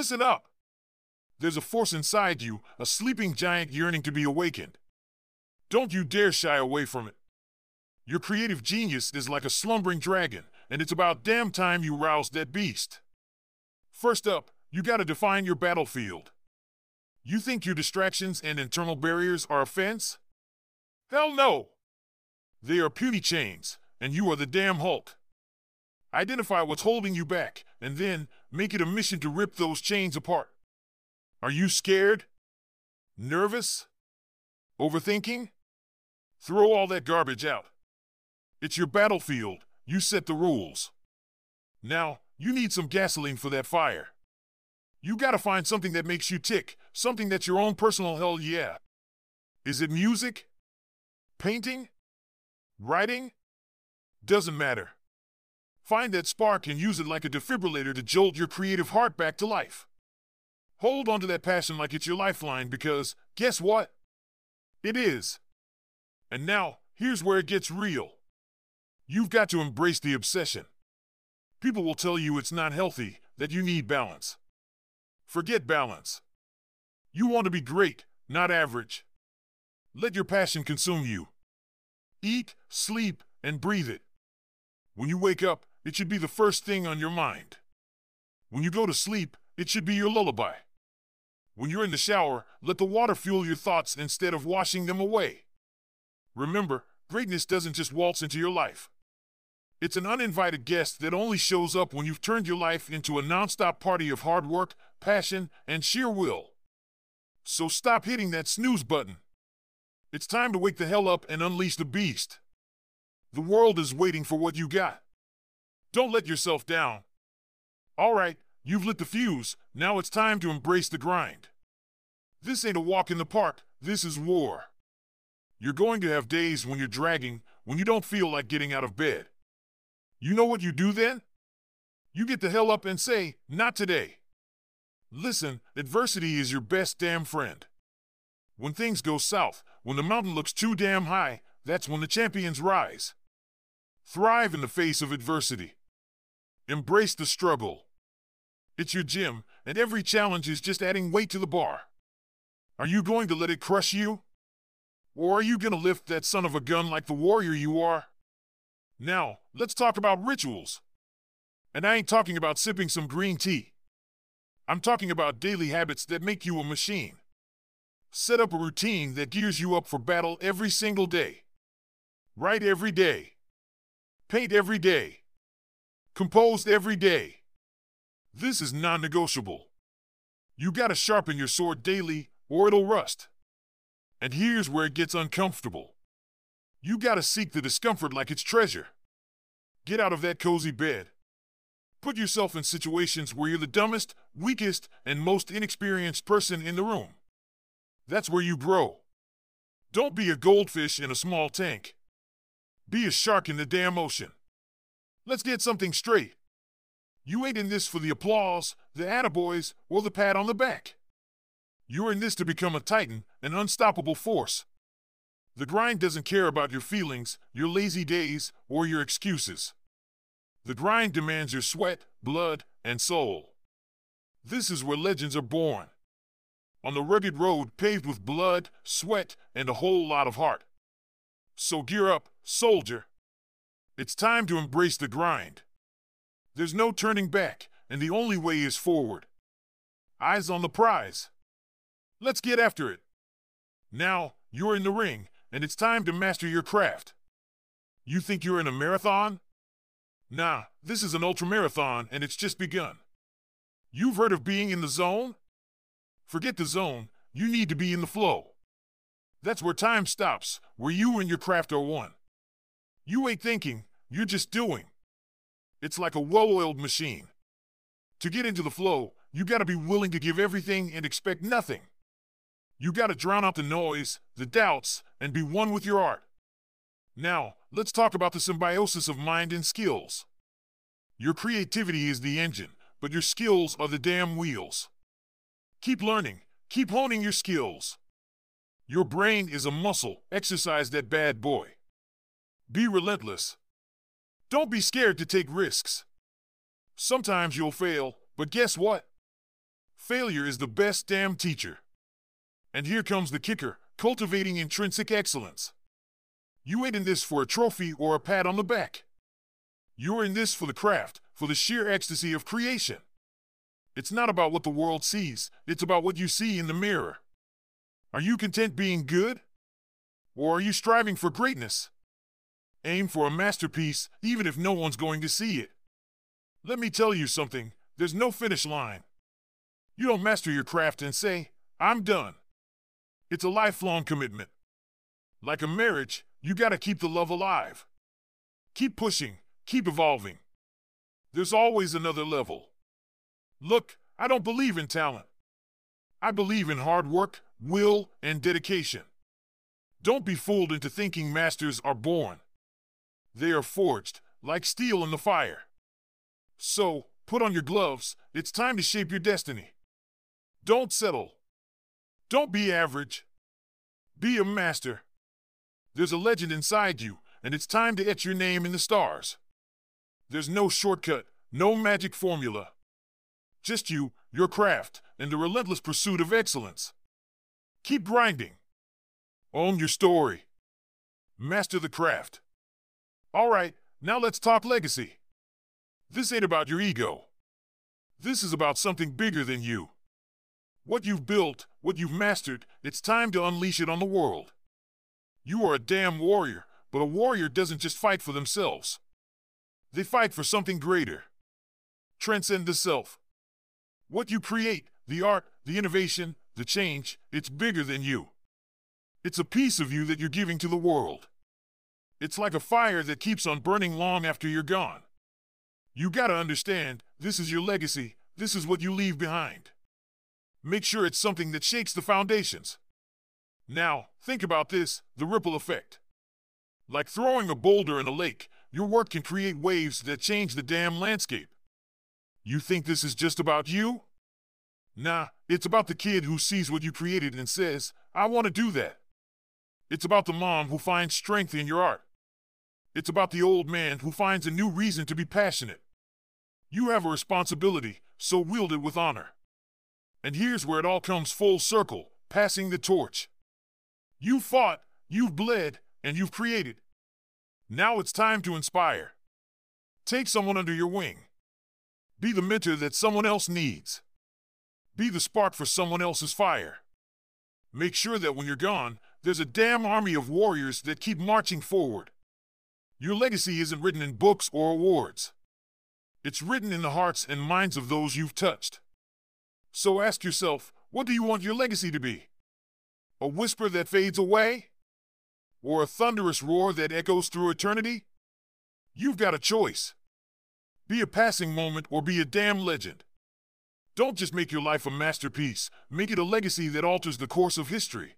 Listen up. There's a force inside you, a sleeping giant yearning to be awakened. Don't you dare shy away from it. Your creative genius is like a slumbering dragon, and it's about damn time you roused that beast. First up, you gotta define your battlefield. You think your distractions and internal barriers are a fence? Hell no! They are puny chains, and you are the damn Hulk. Identify what's holding you back, and then make it a mission to rip those chains apart. Are you scared? Nervous? Overthinking? Throw all that garbage out. It's your battlefield. You set the rules. Now, you need some gasoline for that fire. You gotta find something that makes you tick, something that's your own personal hell yeah. Is it music? Painting? Writing? Doesn't matter. Find that spark and use it like a defibrillator to jolt your creative heart back to life. Hold on to that passion like it's your lifeline because guess what? It is. And now, here's where it gets real. You've got to embrace the obsession. People will tell you it's not healthy, that you need balance. Forget balance. You want to be great, not average. Let your passion consume you. Eat, sleep, and breathe it. When you wake up, it should be the first thing on your mind. When you go to sleep, it should be your lullaby. When you're in the shower, let the water fuel your thoughts instead of washing them away. Remember, greatness doesn't just waltz into your life. It's an uninvited guest that only shows up when you've turned your life into a nonstop party of hard work, passion, and sheer will. So stop hitting that snooze button. It's time to wake the hell up and unleash the beast. The world is waiting for what you got. Don't let yourself down. All right, you've lit the fuse, now it's time to embrace the grind. This ain't a walk in the park, this is war. You're going to have days when you're dragging, when you don't feel like getting out of bed. You know what you do then? You get the hell up and say, Not today. Listen, adversity is your best damn friend. When things go south, when the mountain looks too damn high, that's when the champions rise. Thrive in the face of adversity. Embrace the struggle. It's your gym, and every challenge is just adding weight to the bar. Are you going to let it crush you? Or are you going to lift that son of a gun like the warrior you are? Now, let's talk about rituals. And I ain't talking about sipping some green tea. I'm talking about daily habits that make you a machine. Set up a routine that gears you up for battle every single day. Write every day. Paint every day. Compose every day. This is non negotiable. You gotta sharpen your sword daily or it'll rust. And here's where it gets uncomfortable. You gotta seek the discomfort like it's treasure. Get out of that cozy bed. Put yourself in situations where you're the dumbest, weakest, and most inexperienced person in the room. That's where you grow. Don't be a goldfish in a small tank. Be a shark in the damn ocean. Let's get something straight. You ain't in this for the applause, the attaboys, or the pat on the back. You're in this to become a titan, an unstoppable force. The grind doesn't care about your feelings, your lazy days, or your excuses. The grind demands your sweat, blood, and soul. This is where legends are born. On the rugged road paved with blood, sweat, and a whole lot of heart. So gear up, soldier. It's time to embrace the grind. There's no turning back, and the only way is forward. Eyes on the prize. Let's get after it. Now, you're in the ring, and it's time to master your craft. You think you're in a marathon? Nah, this is an ultramarathon, and it's just begun. You've heard of being in the zone? Forget the zone, you need to be in the flow. That's where time stops, where you and your craft are one. You ain't thinking, you're just doing. It's like a well oiled machine. To get into the flow, you gotta be willing to give everything and expect nothing. You gotta drown out the noise, the doubts, and be one with your art. Now, let's talk about the symbiosis of mind and skills. Your creativity is the engine, but your skills are the damn wheels. Keep learning, keep honing your skills. Your brain is a muscle, exercise that bad boy. Be relentless. Don't be scared to take risks. Sometimes you'll fail, but guess what? Failure is the best damn teacher. And here comes the kicker cultivating intrinsic excellence. You ain't in this for a trophy or a pat on the back. You're in this for the craft, for the sheer ecstasy of creation. It's not about what the world sees, it's about what you see in the mirror. Are you content being good? Or are you striving for greatness? Aim for a masterpiece, even if no one's going to see it. Let me tell you something there's no finish line. You don't master your craft and say, I'm done. It's a lifelong commitment. Like a marriage, you gotta keep the love alive. Keep pushing, keep evolving. There's always another level. Look, I don't believe in talent. I believe in hard work, will, and dedication. Don't be fooled into thinking masters are born. They are forged, like steel in the fire. So, put on your gloves, it's time to shape your destiny. Don't settle. Don't be average. Be a master. There's a legend inside you, and it's time to etch your name in the stars. There's no shortcut, no magic formula. Just you, your craft, and the relentless pursuit of excellence. Keep grinding. Own your story. Master the craft. All right, now let's talk legacy. This ain't about your ego. This is about something bigger than you. What you've built, what you've mastered, it's time to unleash it on the world. You are a damn warrior, but a warrior doesn't just fight for themselves. They fight for something greater. Transcend the self. What you create, the art, the innovation, the change, it's bigger than you. It's a piece of you that you're giving to the world. It's like a fire that keeps on burning long after you're gone. You gotta understand, this is your legacy, this is what you leave behind. Make sure it's something that shakes the foundations. Now, think about this the ripple effect. Like throwing a boulder in a lake, your work can create waves that change the damn landscape. You think this is just about you? Nah, it's about the kid who sees what you created and says, I want to do that. It's about the mom who finds strength in your art. It's about the old man who finds a new reason to be passionate. You have a responsibility, so wield it with honor. And here's where it all comes full circle passing the torch. You fought, you've bled, and you've created. Now it's time to inspire. Take someone under your wing. Be the mentor that someone else needs. Be the spark for someone else's fire. Make sure that when you're gone, there's a damn army of warriors that keep marching forward. Your legacy isn't written in books or awards. It's written in the hearts and minds of those you've touched. So ask yourself, what do you want your legacy to be? A whisper that fades away? Or a thunderous roar that echoes through eternity? You've got a choice. Be a passing moment or be a damn legend. Don't just make your life a masterpiece, make it a legacy that alters the course of history.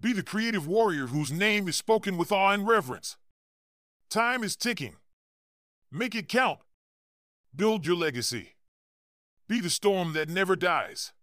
Be the creative warrior whose name is spoken with awe and reverence. Time is ticking. Make it count. Build your legacy. Be the storm that never dies.